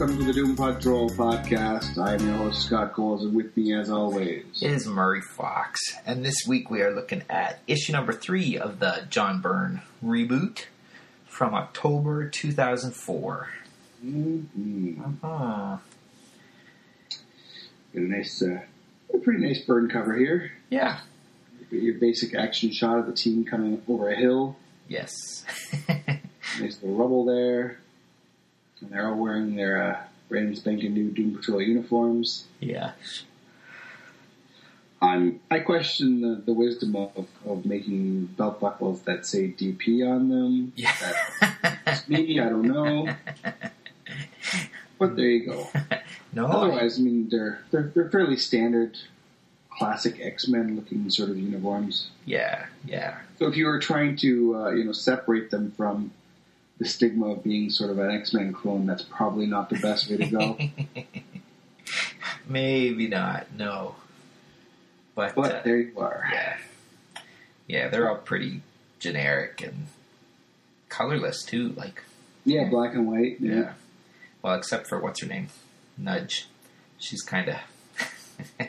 Welcome to the Doom Patrol podcast. I'm your host, Scott Coles, and with me, as always, is Murray Fox, and this week we are looking at issue number three of the John Byrne reboot from October 2004. Mhm. Oh, got a nice, uh, a pretty nice Byrne cover here. yeah, your basic action shot of the team coming over a hill. yes. Nice little rubble there, and they're all wearing their uh, brand and spanking new Doom Patrol uniforms. yeah. I'm, I question the, the wisdom of, of making belt buckles that say DP on them. Yeah. Me, I don't know. But there you go. no, Otherwise, I mean, they're, they're they're fairly standard, classic X Men looking sort of uniforms. yeah, yeah. So if you were trying to uh, you know separate them from the stigma of being sort of an X Men clone, that's probably not the best way to go. Maybe not, no. But, but uh, there you are. yeah. Yeah, they're all pretty generic and colorless too, like, Yeah, black and white. Yeah. yeah. Well, except for what's her name? Nudge. She's kind of.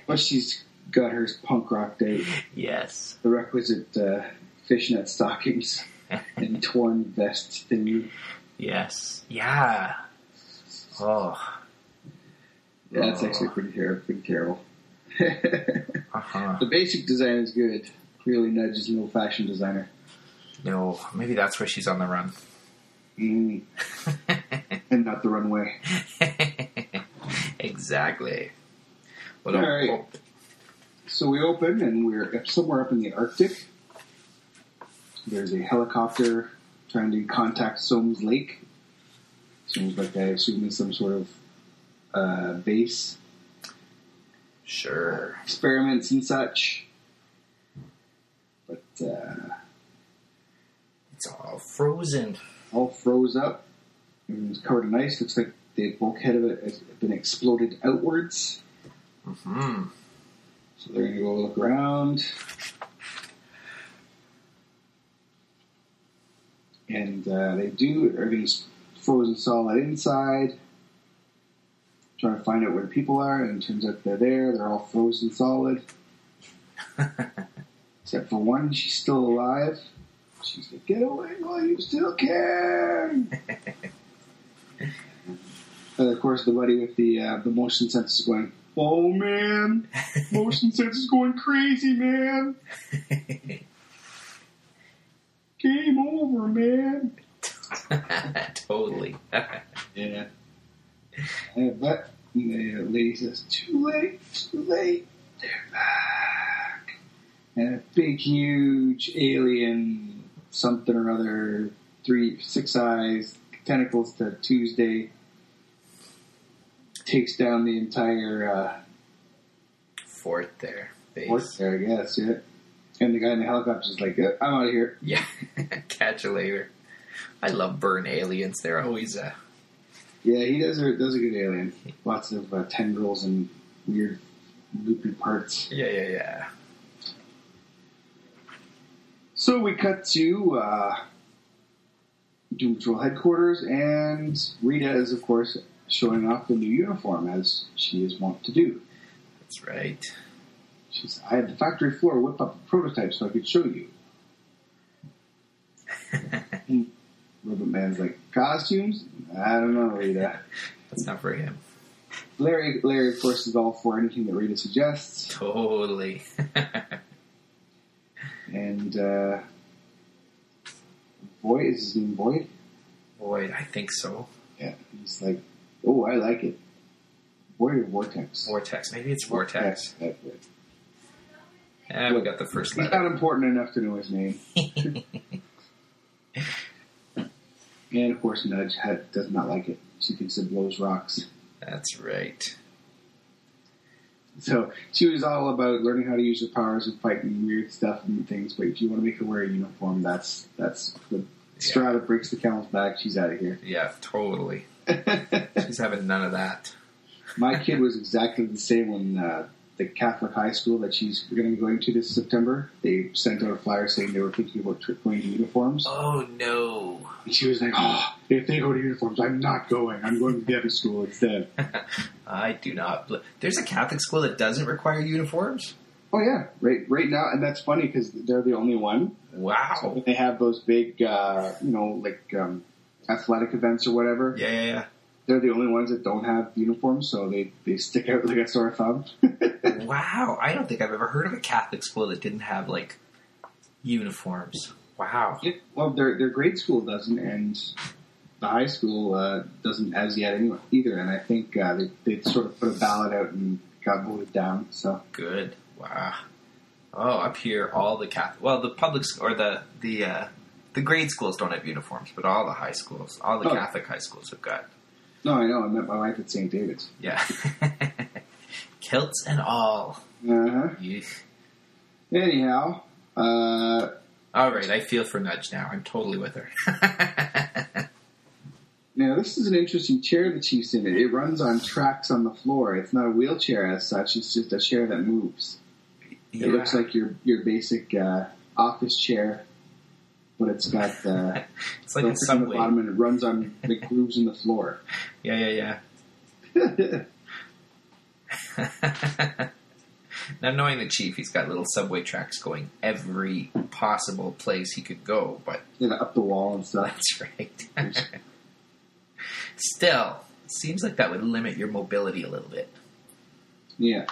But she's got her punk rock date, yes. the requisite uh, fishnet stockings and torn vest thing. Yes. Yeah. Oh. Yeah, that's Oh. actually pretty terrible. Pretty terrible. Uh huh. the basic design is good. Really Nudge is old fashioned designer. No, maybe that's where she's on the run. Mm, and not the runway. exactly. Well, All right. So we open and we're up- somewhere up in the Arctic. There's a helicopter trying to contact Soames Lake. Seems like I assume is some sort of uh, base sure. experiments and such. But uh, It's all frozen. all froze up. It's covered in ice. Looks like the bulkhead of it has been exploded outwards. Mm-hmm. So they're going to go look around. And uh, they do. Everything's frozen solid inside. Trying to find out where the people are, and it turns out they're there. They're all frozen solid. Except for one, she's still alive. She's like, get away while you still can. and of course, the buddy with the uh, the motion sensor is going, oh man, motion sensor's going crazy, man. Game over, man. totally. Yeah. And but the lady says, too late, too late, they're back. And a big, huge alien, something or other, three, six eyes, tentacles to Tuesday, takes down the entire uh, Fort there. Base. fort there, I guess, yeah. And the guy in the helicopter's just like, "Yeah, I'm out of here. Yeah. Catch you later. I love Byrne aliens. They're always uh, Yeah, he does a, does a good alien. Lots of uh, tendrils and weird loopy parts. yeah, yeah, yeah. So we cut to uh, Doom Patrol headquarters, and Rita is, of course, showing off the new uniform as she is wont to do. That's right. She's, I had the factory floor whip up a prototype so I could show you. And Robot Man's like, costumes? I don't know, Rita. That's not for him. Larry, Larry, of course, is all for anything that Rita suggests. Totally. And uh, Boyd, is his name Boyd? Boyd, I think so. Yeah. He's like, oh, I like it. Boyd or Vortex? Vortex. Maybe it's Vortex. That's it. Yeah, we got the first He's letter. not important enough to know his name. and of course, Nudge had, does not like it. She thinks it blows rocks. That's right. So she was all about learning how to use her powers and fighting weird stuff and things. But if you want to make her wear a uniform, that's that's the straw that breaks the camel's back. She's out of here. Yeah, totally. She's having none of that. My kid was exactly the same when uh, the Catholic high school that she's going to be going to this September. They sent out a flyer saying they were thinking about going to uniforms. Oh no. And she was like, "Oh, if they go to uniforms, I'm not going. I'm going to the other school instead." I do not. Bl- There's a Catholic school that doesn't require uniforms. Oh yeah, right right now, and that's funny because they're the only one. Wow. They have those big, uh, you know, like um, athletic events or whatever. Yeah, yeah, yeah. They're the only ones that don't have uniforms, so they, they stick out like a sore thumb. Wow. I don't think I've ever heard of a Catholic school that didn't have like uniforms. Wow. Yeah, well, their their grade school doesn't, and the high school uh, doesn't as yet anyway, either. And I think uh, they they sort of put a ballot out and got voted down. So Good. Wow. Oh, up here, all the Catholic, well, the public or the the uh, the grade schools don't have uniforms, but all the high schools, all the Oh. Catholic high schools have got. No, I know. I met my wife at St. David's. Yeah. Kilts and all. Uh huh. Yeesh. Anyhow, uh, All right, I feel for Nudge now. I'm totally with her. now this is an interesting chair that she's in. It It runs on tracks on the floor. It's not a wheelchair as such. It's just a chair that moves. It looks like your your basic uh, office chair, but it's got uh, it's like a the subway. bottom and it runs on the grooves in the floor. Yeah, yeah, yeah. now, knowing the chief, he's got little subway tracks going every possible place he could go, but you know, up the wall and stuff. that's right. Still, seems like that would limit your mobility a little bit. Yeah.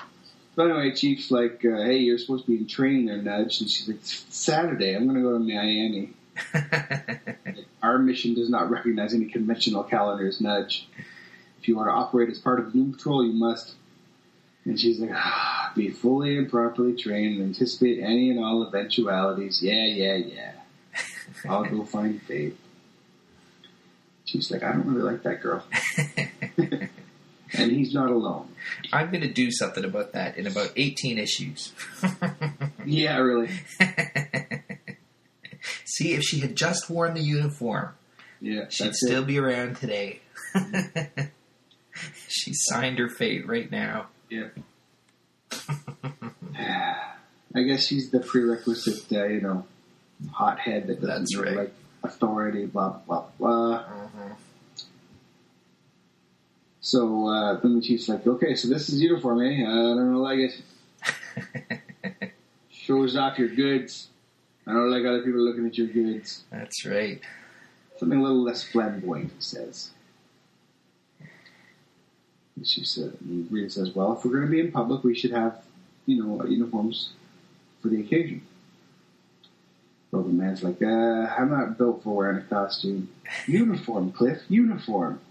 But anyway, Chief's like, uh, "Hey, you're supposed to be in training there, Nudge," and she's like, Saturday. I'm going to go to Miami. Our mission does not recognize any conventional calendars, Nudge. If you want to operate as part of Doom Patrol, you must." And she's like, ah, "Be fully and properly trained and anticipate any and all eventualities. Yeah, yeah, yeah. I'll go find Faith." She's like, "I don't really like that girl," and he's not alone. I'm going to do something about that in about 18 issues. Yeah, really. See, if she had just worn the uniform, Yeah, she'd still it. be around today. she signed her fate right now. Yeah. I guess she's the prerequisite, uh, you know, hothead that doesn't That's right. like authority, blah blah blah. Mhm. So uh, then the chief's like, "Okay, so this is uniform, eh? I don't really like it. Shows off your goods. I don't like other people looking at your goods. That's right. Something a little less flamboyant," he says. And she said, and Rita says, "Well, if we're going to be in public, we should have, you know, uniforms for the occasion." Well, the man's like, uh, "I'm not built for wearing a costume. Uniform, Cliff, uniform."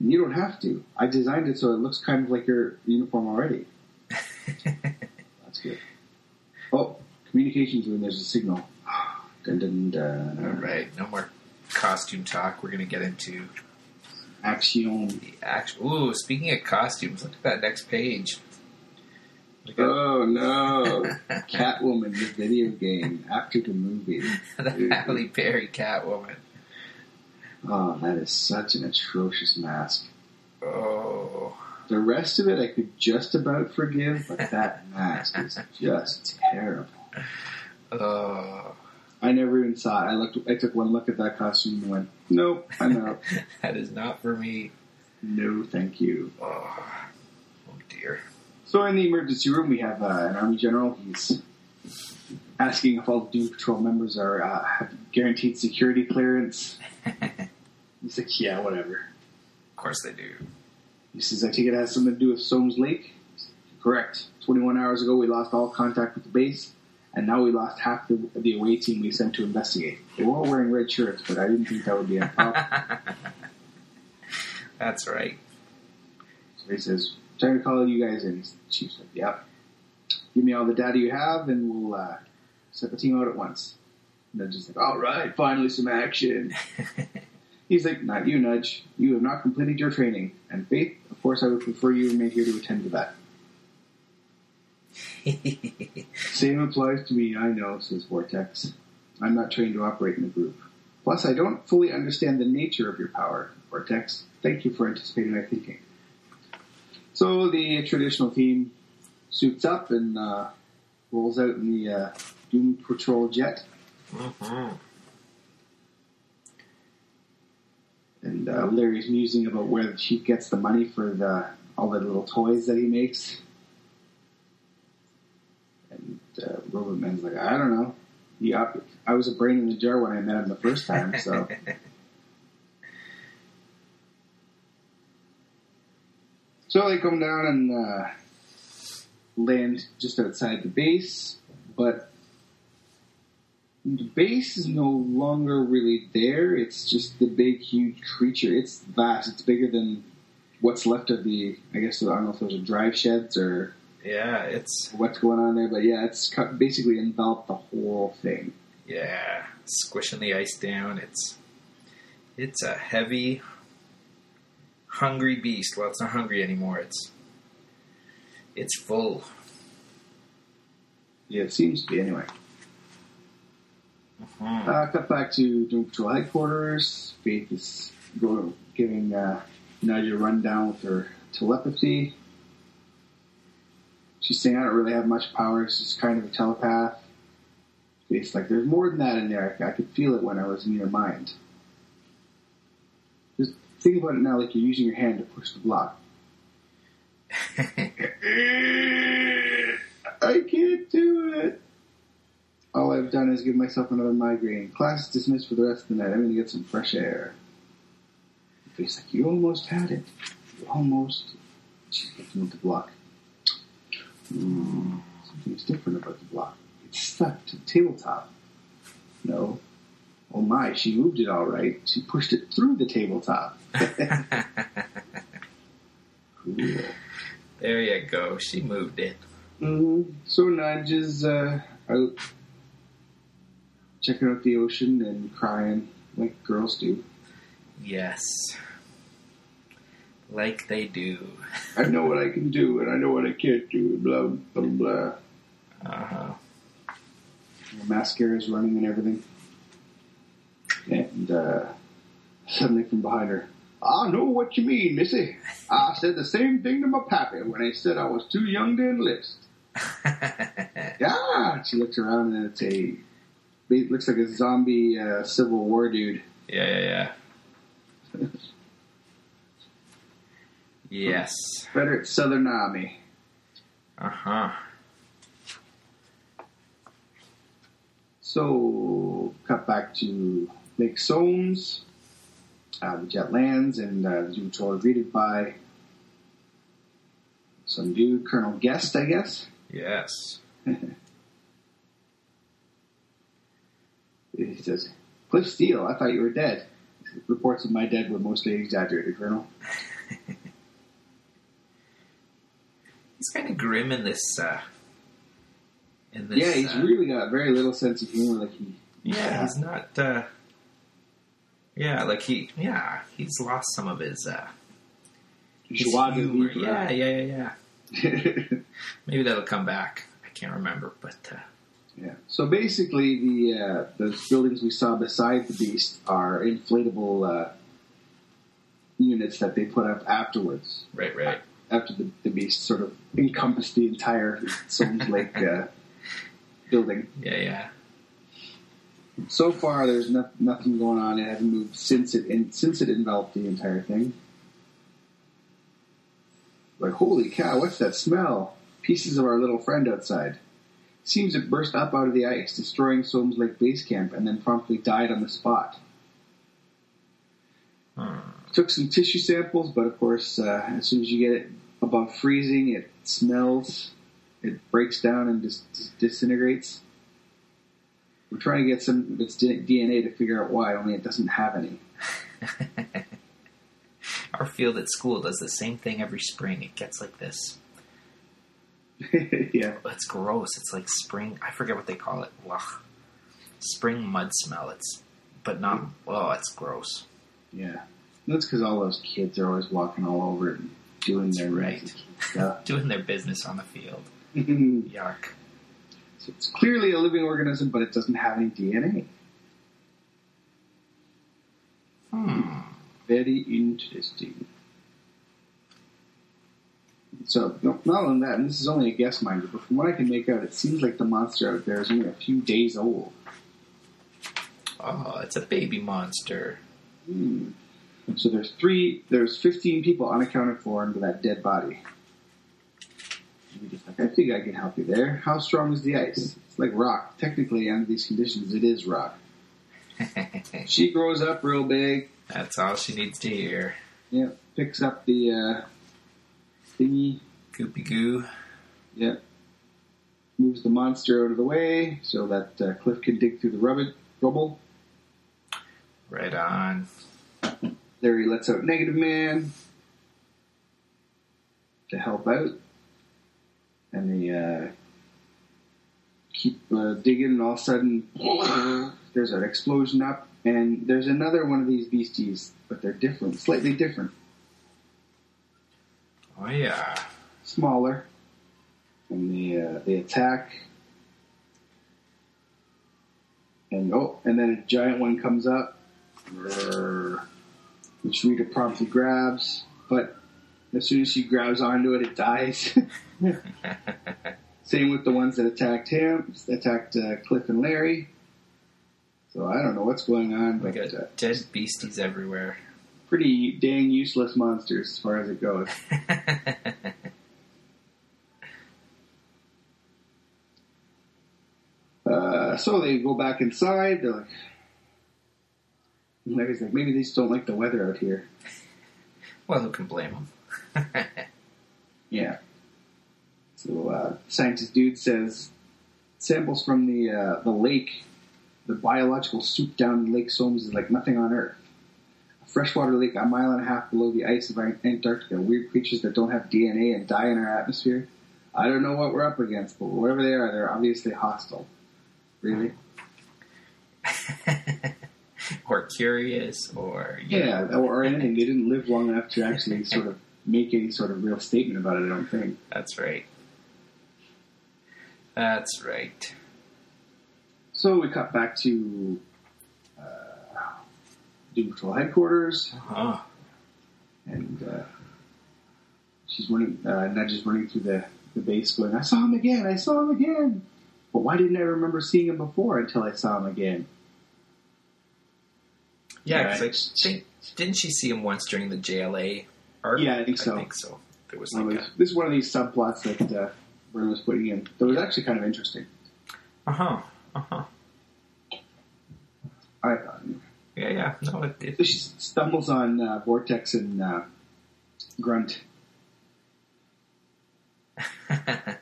And you don't have to. I designed it so it looks kind of like your uniform already. Oh, communications when there's a signal. Dun, dun, dun. All right, no more costume talk. We're going to get into Action. the actual. Ooh, speaking of costumes, look at that next page. Look Oh no! Catwoman, the video game, after the movie. the Halle Berry Catwoman. Oh, that is such an atrocious mask. Oh, The rest of it I could just about forgive, but that mask is just terrible. oh, I never even saw it. I looked. I took one look at that costume and went, "Nope, I'm out. that is not for me. no, thank you." Oh, oh dear. So in the emergency room, we have uh, an army general. He's asking if all the Doom Patrol members are uh, have guaranteed security clearance. He's like, "Yeah, whatever." Of course they do. He says, "I take it has something to do with Soames Lake." Correct. Twenty-one hours ago, we lost all contact with the base, and now we lost half the, the away team we sent to investigate. They were all wearing red shirts, but I didn't think that would be a problem. That's right. So he says, "Time to call you guys in." Chief's like, "Yep. Give me all the data you have, and we'll uh, set the team out at once." Nudge is like, "All right, finally some action." He's like, "Not you, Nudge. You have not completed your training, and Faith, of course, I would prefer you remain here to attend to that. Same applies to me, I know, says Vortex. I'm not trained to operate in a group. Plus, I don't fully understand the nature of your power, Vortex. Thank you for anticipating my thinking. So the traditional team suits up and uh, rolls out in the uh, Doom Patrol jet. Mhm. And uh, Larry's musing about where the chief gets the money for the all the little toys that he makes. And uh, Robot Man's like, I don't know. Yeah, I was a brain in the jar when I met him the first time, so. so they come down and uh, land just outside the base, but the base is no longer really there. It's just the big, huge creature. It's vast. It's bigger than what's left of the. I guess I don't know if those are drive sheds or yeah, it's what's going on there, but yeah, it's basically enveloped the whole thing. yeah, squishing the ice down. It's it's a heavy, hungry beast. Well, it's not hungry anymore. It's it's full. Yeah, it seems to be anyway. Mhm. Uh, cut back to Doom Patrol headquarters. Faith is going, giving uh, Nadia a rundown with her telepathy. She's saying, I don't really have much power. It's just kind of a telepath. Faith's like, there's more than that in there. I, I could feel it when I was in your mind. Just think about it now like you're using your hand to push the block. I can't do it. All I've done is give myself another migraine. Class is dismissed for the rest of the night. I'm going to get some fresh air. He's like, you almost had it. You almost. She's looking at the block. Hmm, something's different about the block. It's stuck to the tabletop. No. Oh my, she moved it all right. She pushed it through the tabletop. Cool. there you go. She moved it. Mm-hmm. So Nudge is uh, out checking out the ocean and crying like girls do. Yes, like they do. I know what I can do and I know what I can't do. Blah blah blah. Uh huh. Her mascara's running and everything. And uh, suddenly from behind her, I know what you mean, Missy. I said the same thing to my pappy when he said I was too young to enlist. Yeah, she looks around and it's a. It looks like a zombie uh, Civil War dude. yeah, yeah, yeah. Yes. Confederate Southern Army. Uh huh. So, cut back to Lake Soames. Uh, the jet lands, and uh, the Patrol are greeted by some dude, Colonel Guest, I guess. Yes. He says, Cliff Steele, I thought you were dead. Reports of my dead were mostly exaggerated, Colonel. He's kind of grim in this. Uh, in this. yeah, he's uh, really got very little sense of humor. Like he, Yeah, he's not. Uh, yeah, like he. Yeah, he's lost some of his. Uh, his humor. Yeah, yeah, yeah, yeah. Maybe that'll come back. I can't remember, but uh, Yeah. So basically, the uh, those buildings we saw beside the beast are inflatable uh, units that they put up afterwards, right, right. after the, the beast sort of encompassed the entire Soames Lake uh, building. Yeah, yeah. So far, there's no, nothing going on. It hasn't moved since it in, since it enveloped the entire thing. Like, holy cow! What's that smell? Pieces of our little friend outside. Seems it burst up out of the ice, destroying Soames Lake base camp, and then promptly died on the spot. Hmm. Took some tissue samples, but of course, uh, as soon as you get it above freezing, it smells, it breaks down and dis- dis- disintegrates. We're trying to get some of its DNA to figure out why, only it doesn't have any. Our field at school does the same thing every spring. It gets like this. yeah. It's gross. It's like spring. I forget what they call it. Ugh. Spring mud smell. It's, but not. Oh, it's gross. Yeah. That's because all those kids are always walking all over it and doing their right. stuff. Doing their business on the field. Yuck. So it's clearly a living organism, but it doesn't have any DNA. Hmm. Very interesting. So, no, not only that, and this is only a guess, mind you, but from what I can make out, it seems like the monster out there is only a few days old. Oh, it's a baby monster. Hmm. So there's three, there's 15 people unaccounted for under that dead body. And we're just like, I think I can help you there. How strong is the ice? It's like rock. Technically, under these conditions, it is rock. She grows up real big. That's all she needs to hear. Yeah, picks up the uh, thingy. Goopy goo. Yeah, moves the monster out of the way so that uh, Cliff can dig through the rubble. rubble. Right on. There he lets out Negative Man to help out. And they uh, keep uh, digging, and all of a sudden, there's an explosion up, and there's another one of these beasties, but they're different, slightly different, Oh yeah. smaller. And they, uh, they attack. And oh, and then a giant one comes up, which Rita promptly grabs, but as soon as she grabs onto it, it dies. Same with the ones that attacked him, attacked uh, Cliff and Larry. So I don't know what's going on, we but got uh, dead beasties everywhere. Pretty dang useless monsters as far as it goes. Uh, so they go back inside. They're like, Larry's like, maybe they just don't like the weather out here. well, who can blame them? Yeah. So uh, scientist dude says samples from the uh, the lake, the biological soup down in Lake Soames is like nothing on Earth. Freshwater lake a mile and a half below the ice of Antarctica. Weird creatures that don't have DNA and die in our atmosphere. I don't know what we're up against, but whatever they are, they're obviously hostile. Really? or curious, or Yeah, or anything. They didn't live long enough to actually sort of make any sort of real statement about it. I don't think. That's right. That's right. So we cut back to Doom Patrol headquarters, Oh, and uh, she's running. Uh, Nudge is running through the, the base, going, "I saw him again! I saw him again!" But why didn't I remember seeing him before until I saw him again? yeah. Yeah, 'cause I think didn't she see him once during the JLA arc? Yeah, I think so. I think so. There was like those- this is one of these subplots that uh, Byrne was putting in. That was actually kind of interesting. uh huh, uh huh. I thought. Yeah, yeah. No, it, So she stumbles on uh, Vortex and uh, Grunt.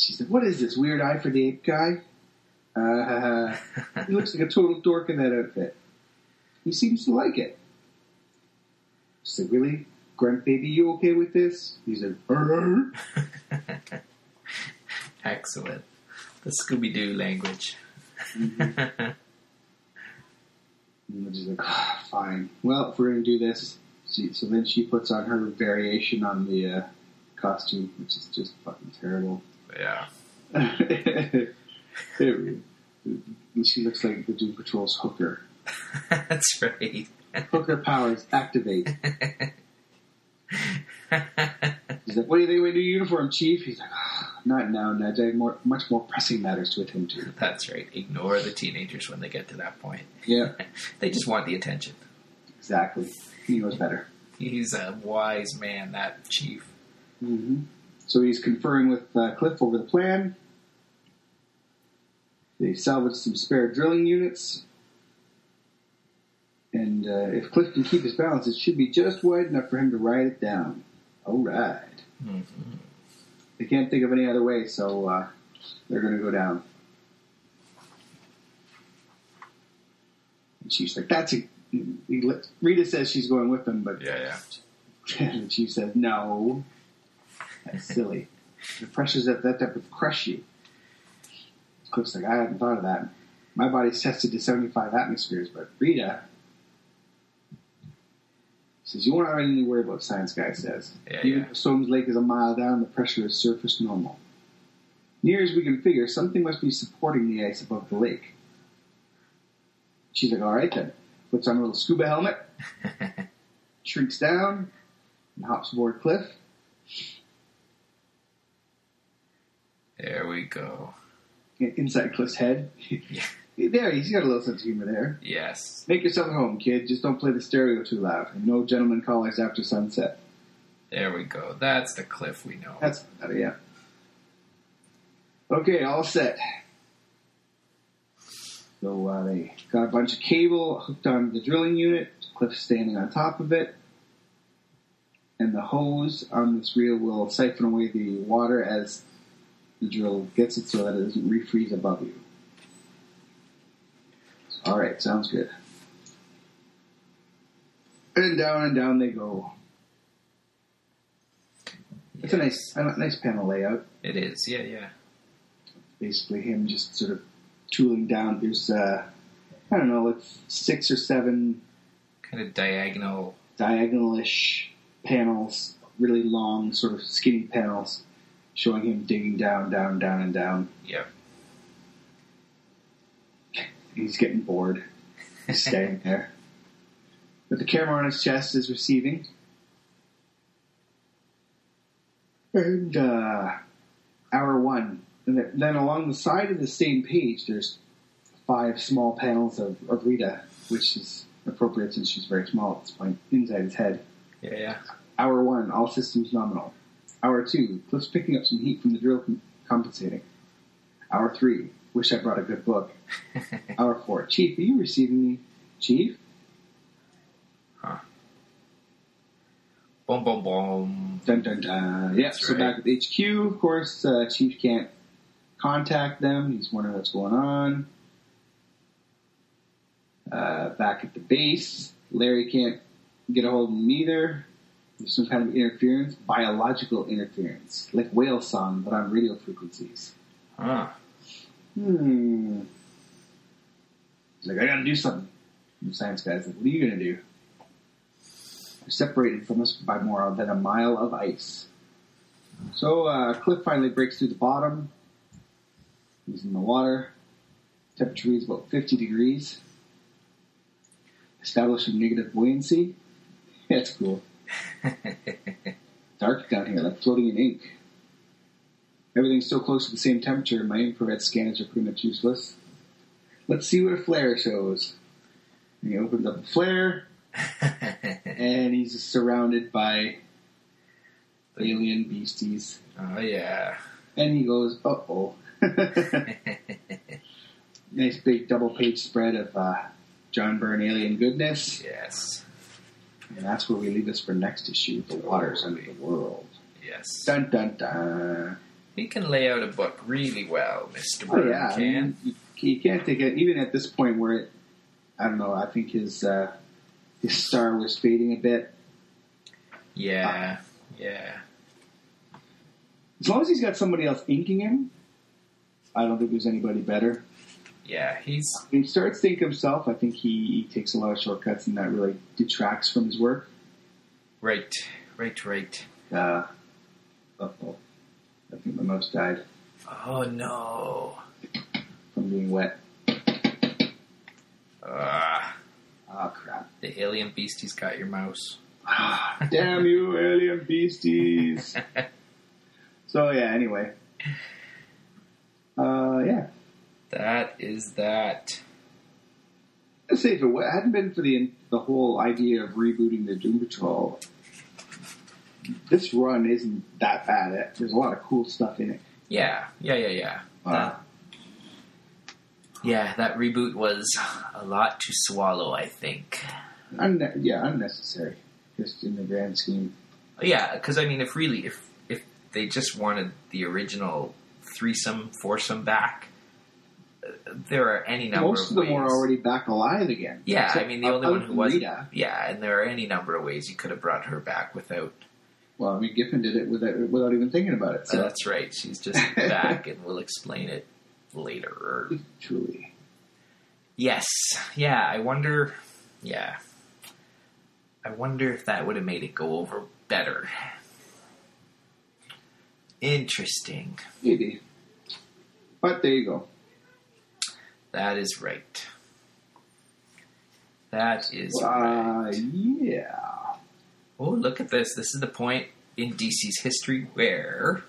She said, "What is this weird eye for the ape guy? Uh, he looks like a total dork in that outfit. He seems to like it." She said, "Really, Grunt baby, you okay with this?" He said, "Uh-huh." excellent. The Scooby Doo language. And she's like, ah, "Fine. Well, if we're gonna do this." She, so then she puts on her variation on the uh, costume, which is just fucking terrible. yeah. It really- and she looks like the Doom Patrol's hooker. That's right. Hooker powers activate. He's like, "What do you think of my new uniform, Chief?" He's like, "Ah, "Not now. I have more, much more pressing matters to attend to." That's right. Ignore the teenagers when they get to that point. Yeah, They just want the attention. exactly. He knows better. He's a wise man, that chief. hmm So he's conferring with uh, Cliff over the plan. They salvaged some spare drilling units. And uh, if Cliff can keep his balance, it should be just wide enough for him to ride it down. All right. hmm They can't think of any other way, so uh, they're going to go down. And she's like, "That's a." Rita says she's going with them, but Yeah, yeah. and she says, "No, that's silly. The pressures at that depth would crush you." Cliff's like, "I hadn't thought of that. My body's tested to seventy-five atmospheres, but Rita." Says, You won't to worry about, Science Guy says. Yeah, Even yeah. if Soames Lake is a mile down, the pressure is surface normal. Near as we can figure, something must be supporting the ice above the lake. She's like, All right then. Puts on a little scuba helmet, shrinks down, and hops aboard Cliff. There we go. Inside Cliff's head. There, he's got a little sense of humor there. Yes. Make yourself at home, kid. Just don't play the stereo too loud. And no gentleman callers after sunset. There we go. That's the cliff we know. That's uh, yeah. Okay, all set. So uh, they got a bunch of cable hooked on the drilling unit. Cliff standing on top of it, and the hose on this reel will siphon away the water as the drill gets it, so that it doesn't refreeze above you. All right, sounds good. And down and down they go. It's a nice, a nice panel layout. It is. Yeah, yeah. Basically, him just sort of tooling down. There's, uh, I don't know, like six or seven Kind of diagonal. diagonal-ish panels, really long, sort of skinny panels, showing him digging down, down, down, and down. Yep. He's getting bored, He's staying there. But the camera on his chest is receiving. And uh, hour one. And then- then along the side of the same page, there's five small panels of, of Rita, which is appropriate since she's very small at this point, inside his head. Yeah, yeah. Hour one, all systems nominal. Hour two, Cliff's picking up some heat from the drill com- compensating. Hour three, wish I brought a good book. Hour four, Chief, are you receiving me? Chief? Huh. Boom, boom, boom. Dun dun dun. Yeah, That's so right. back at HQ, of course, uh, Chief can't contact them. He's wondering what's going on. Uh, back at the base, Larry can't get a hold of him either. There's some kind of interference, biological interference, like whale song, but on radio frequencies. Huh. Hmm. He's like, I gotta do something. And the science guy's like, what are you gonna do? They're separated from us by more than a mile of ice. So uh, Cliff finally breaks through the bottom. He's in the water. Temperature reads about 50 degrees. Establishing negative buoyancy. That's cool. Dark down here, like floating in ink. Everything's so close to the same temperature, my infrared scanners are pretty much useless. Let's see what a flare shows. And he opens up a flare, and he's surrounded by alien beasties. oh, yeah. And he goes, uh oh. nice big double page spread of uh, John Byrne alien goodness. yes. And that's where we leave us for next issue The Waters Under the World. Yes. Dun dun dun. He can lay out a book really well, Mr. Oh, Byrne yeah. I can. mean, you, you can't take it, even at this point where it, I don't know, I think his, uh, his star was fading a bit. Yeah. Yeah. As long as he's got somebody else inking him, I don't think there's anybody better. Yeah. He's. When he starts to ink himself, I think he, he takes a lot of shortcuts and that really detracts from his work. Right. Right, right. Uh, uh-oh. I think my mouse died Oh, no. from being wet. Ah. Ah, crap. the alien beasties got your mouse. Damn you, alien beasties. so, yeah, anyway. Uh, yeah. That is that. Let's say if it wa- hadn't been for the the whole idea of rebooting the Doom Patrol, this run isn't that bad. There's a lot of cool stuff in it. Yeah. Yeah, yeah, yeah. Uh, That- yeah, that reboot was a lot to swallow, I think. unne- yeah, unnecessary, just in the grand scheme. Yeah, because I mean, if really, if if they just wanted the original threesome, foursome back, there are any number Most of of them ways. are already back alive again. Yeah, Except I mean, the only one who. Rita. Yeah, and there are any number of ways you could have brought her back without. Well, I mean, Giffen did it without, without even thinking about it. So So that's right. She's just back, and we'll explain it later. truly, Yes. Yeah, I wonder. Yeah. I wonder if that would have made it go over better. Interesting. Maybe. But there you go. That is right. That is Uh, right. yeah. Oh, look at this. This is the point in DC's history where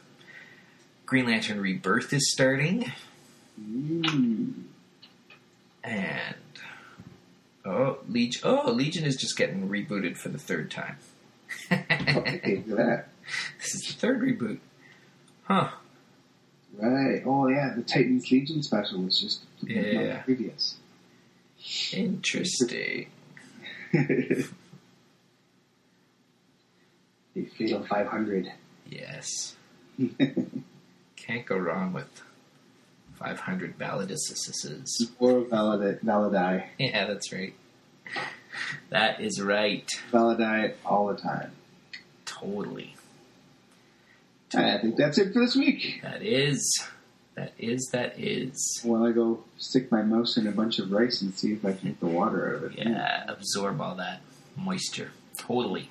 Green Lantern Rebirth is starting, Mm. and oh, Legion. Oh, Legion is just getting rebooted for the third time. That. This is the third reboot. Huh. Right. Oh, yeah, the Titans Legion special was just Yeah. previous. Interesting. The Fatal 500. Yes. Can't go wrong with 500 Validus. or Valadi, Valadi. Yeah, that's right. That is right. Valadi all the time. Totally. I think that's it for this week. That is. That is. That is. While I go stick my mouse in a bunch of rice and see if I can get the water out of it. Yeah, absorb all that moisture. Totally.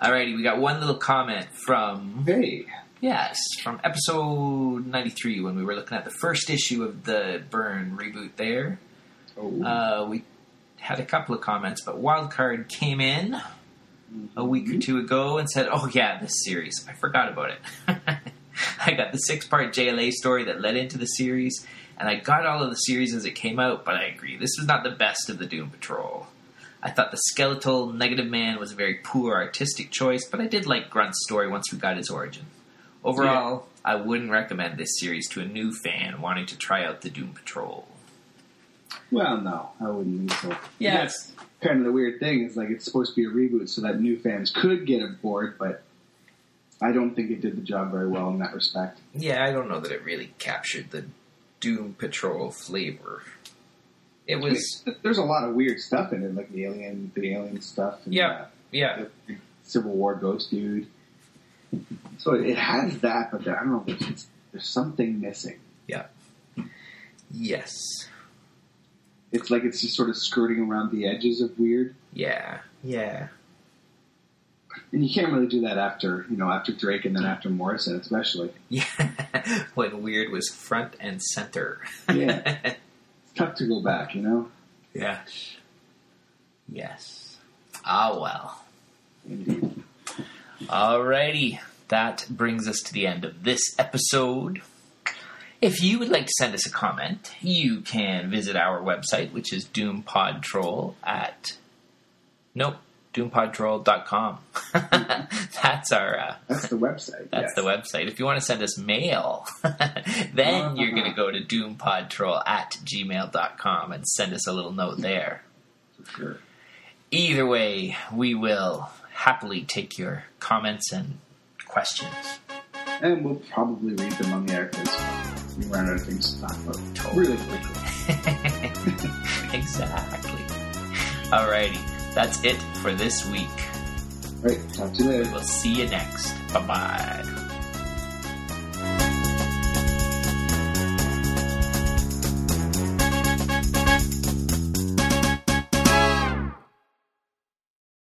Alrighty, we got one little comment from Hey. yes, from episode ninety three when we were looking at the first issue of the Byrne reboot. There, Oh. uh, we had a couple of comments, but Wildcard came in a week or two ago and said, "Oh yeah, this series. I forgot about it. I got the six-part JLA story that led into the series, and I got all of the series as it came out. But I agree, this was not the best of the Doom Patrol. I thought the skeletal Negative Man was a very poor artistic choice, but I did like Grunt's story once we got his origin. Overall, I wouldn't recommend this series to a new fan wanting to try out the Doom Patrol. Well, no, I wouldn't think so. Yeah. That's kind of the weird thing. Is like it's supposed to be a reboot so that new fans could get aboard, but I don't think it did the job very well in that respect. Yeah, I don't know that it really captured the Doom Patrol flavor. It was, There's a lot of weird stuff in it, like the alien, the alien stuff. And, Yeah. uh, yeah, the Civil War ghost dude. So it has that, but there, I don't know. There's, there's something missing. Yeah. Yes, It's like it's just sort of skirting around the edges of weird, yeah, yeah, and you can't really do that after you know after Drake and then after Morrison, especially. yeah. when Weird was front and center. Yeah. Tough to go back, you know. yes, yes. Ah, well. Indeed. Alrighty, that brings us to the end of this episode. If you would like to send us a comment, you can visit our website, which is doompodtrol at nope, doompodtrol.com. That's our uh, That's the website. that's yes. the website. If you want to send us mail, then you're going to go to doompodtrol at gmail.com and send us a little note there. For sure. Either way, we will happily take your comments and questions. And we'll probably read them on the air because we ran out of things to talk about really quickly. exactly. Alrighty, that's it for this week. Right, talk to you later. We'll see you next. Bye bye.